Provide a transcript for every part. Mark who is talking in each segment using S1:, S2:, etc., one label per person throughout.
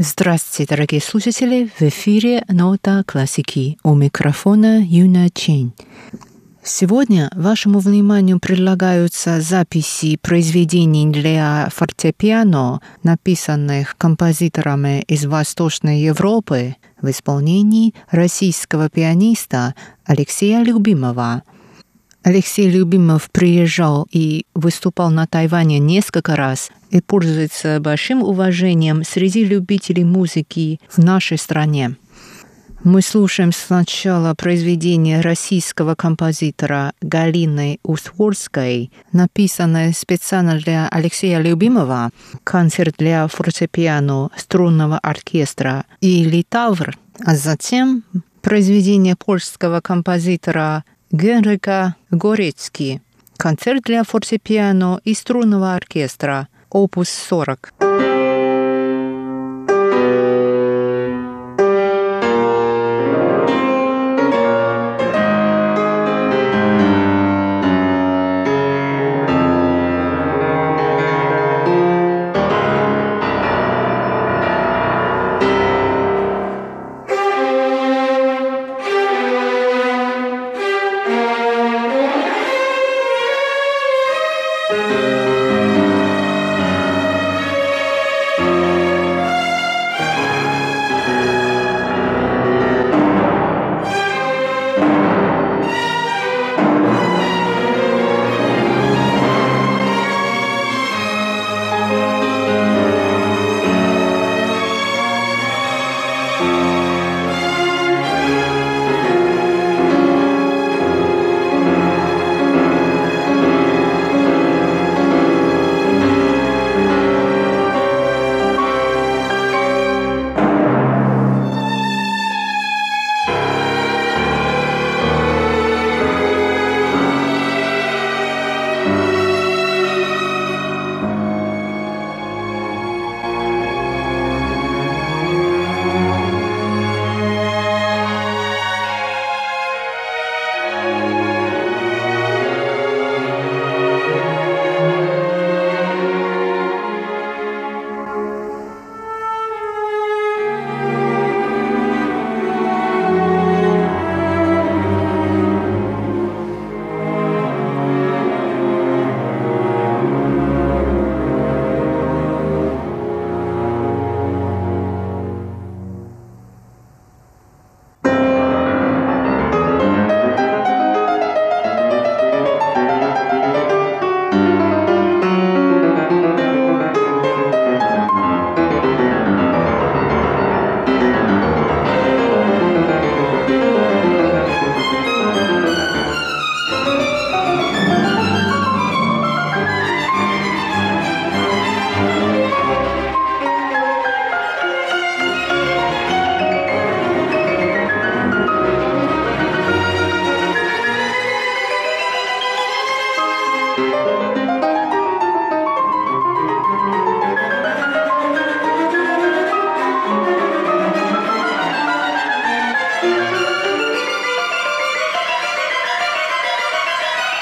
S1: Здравствуйте, дорогие слушатели! В эфире «Нота классики». У микрофона Юна Чень. Сегодня вашему вниманию предлагаются записи произведений для фортепиано, написанных композиторами из Восточной Европы в исполнении российского пианиста Алексея Любимова – Алексей Любимов приезжал и выступал на Тайване несколько раз и пользуется большим уважением среди любителей музыки в нашей стране. Мы слушаем сначала произведение российского композитора Галины Усворской, написанное специально для Алексея Любимова, концерт для фортепиано струнного оркестра и литавр, а затем произведение польского композитора Генрика Горецкий. Концерт для фортепиано и струнного оркестра. Опус 40.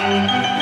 S1: Música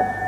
S1: you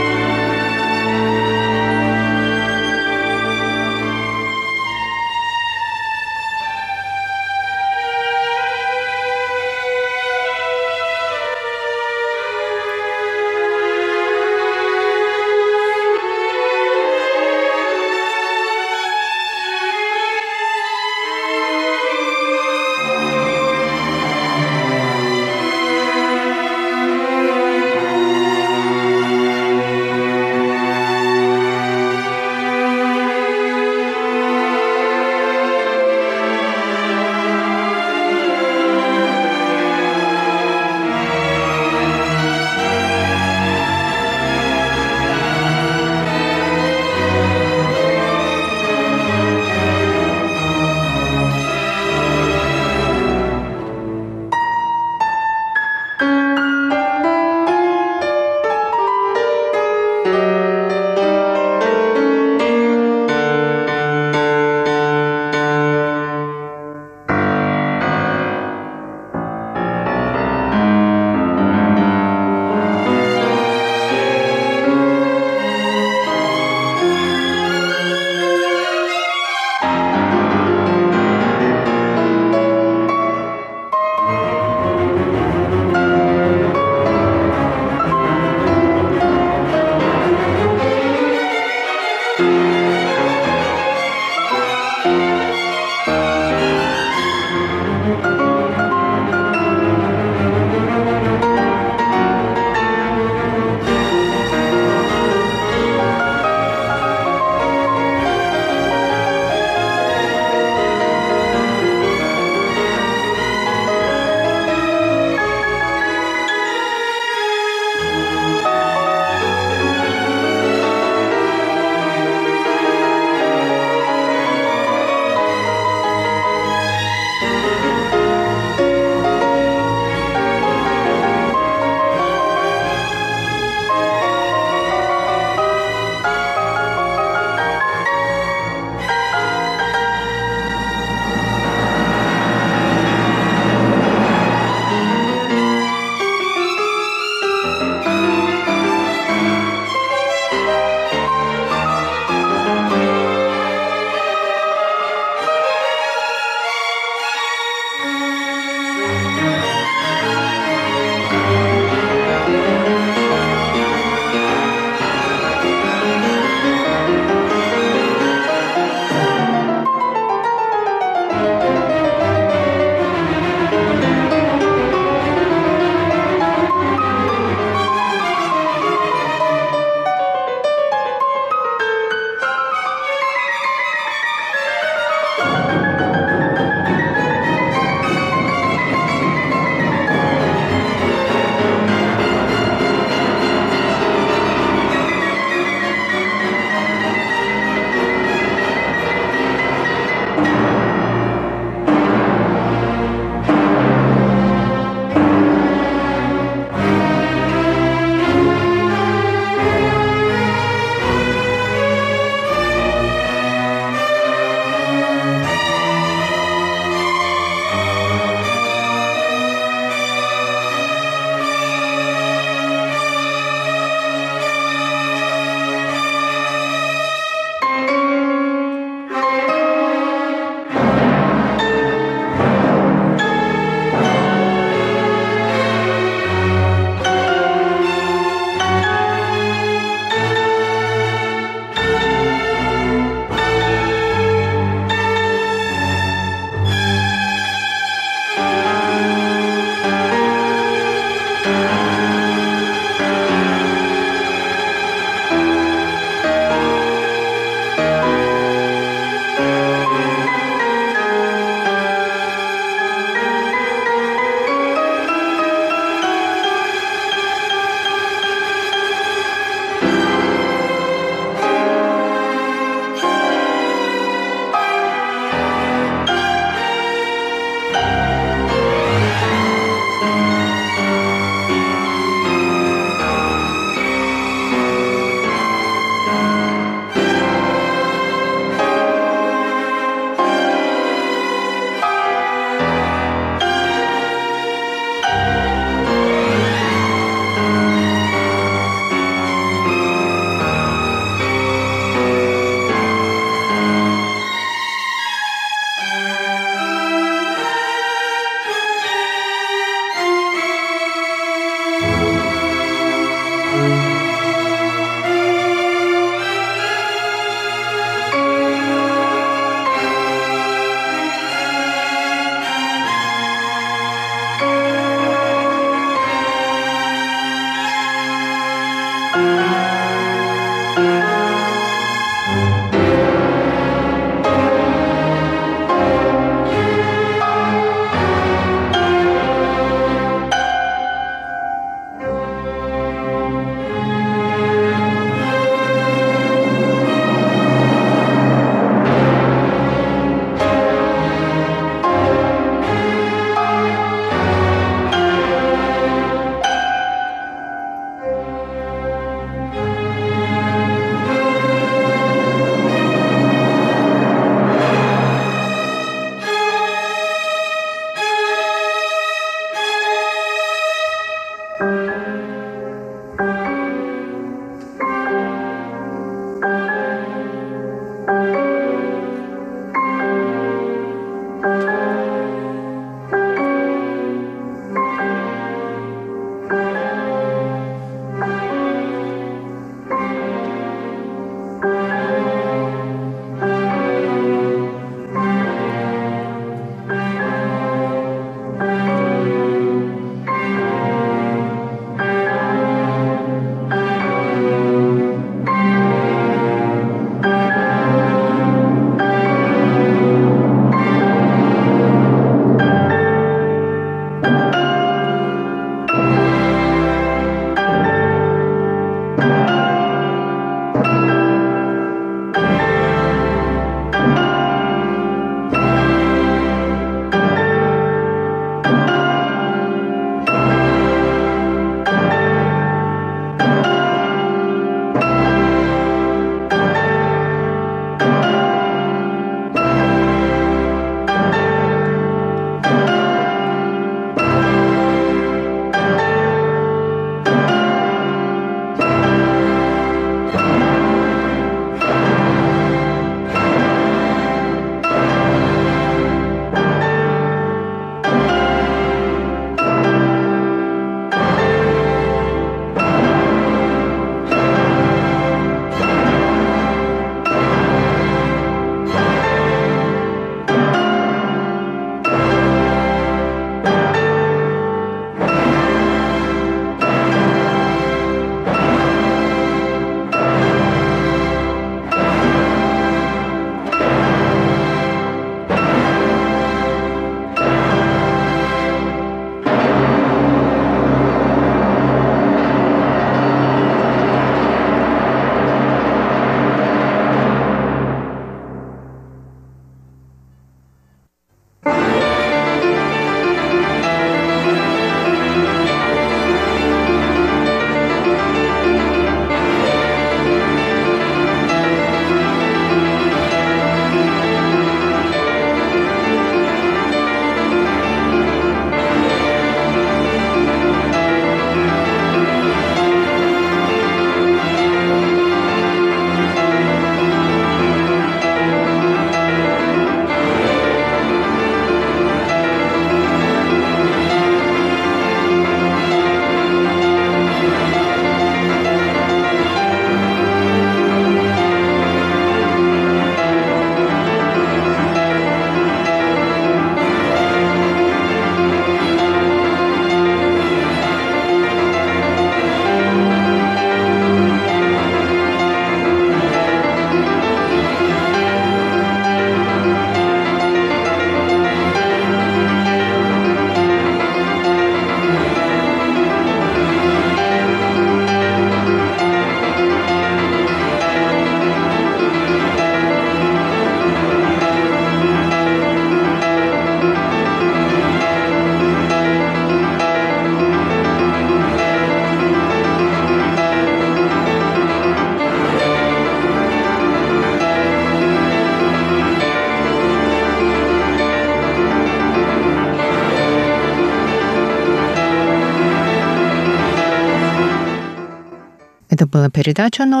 S1: Была передача «Нот».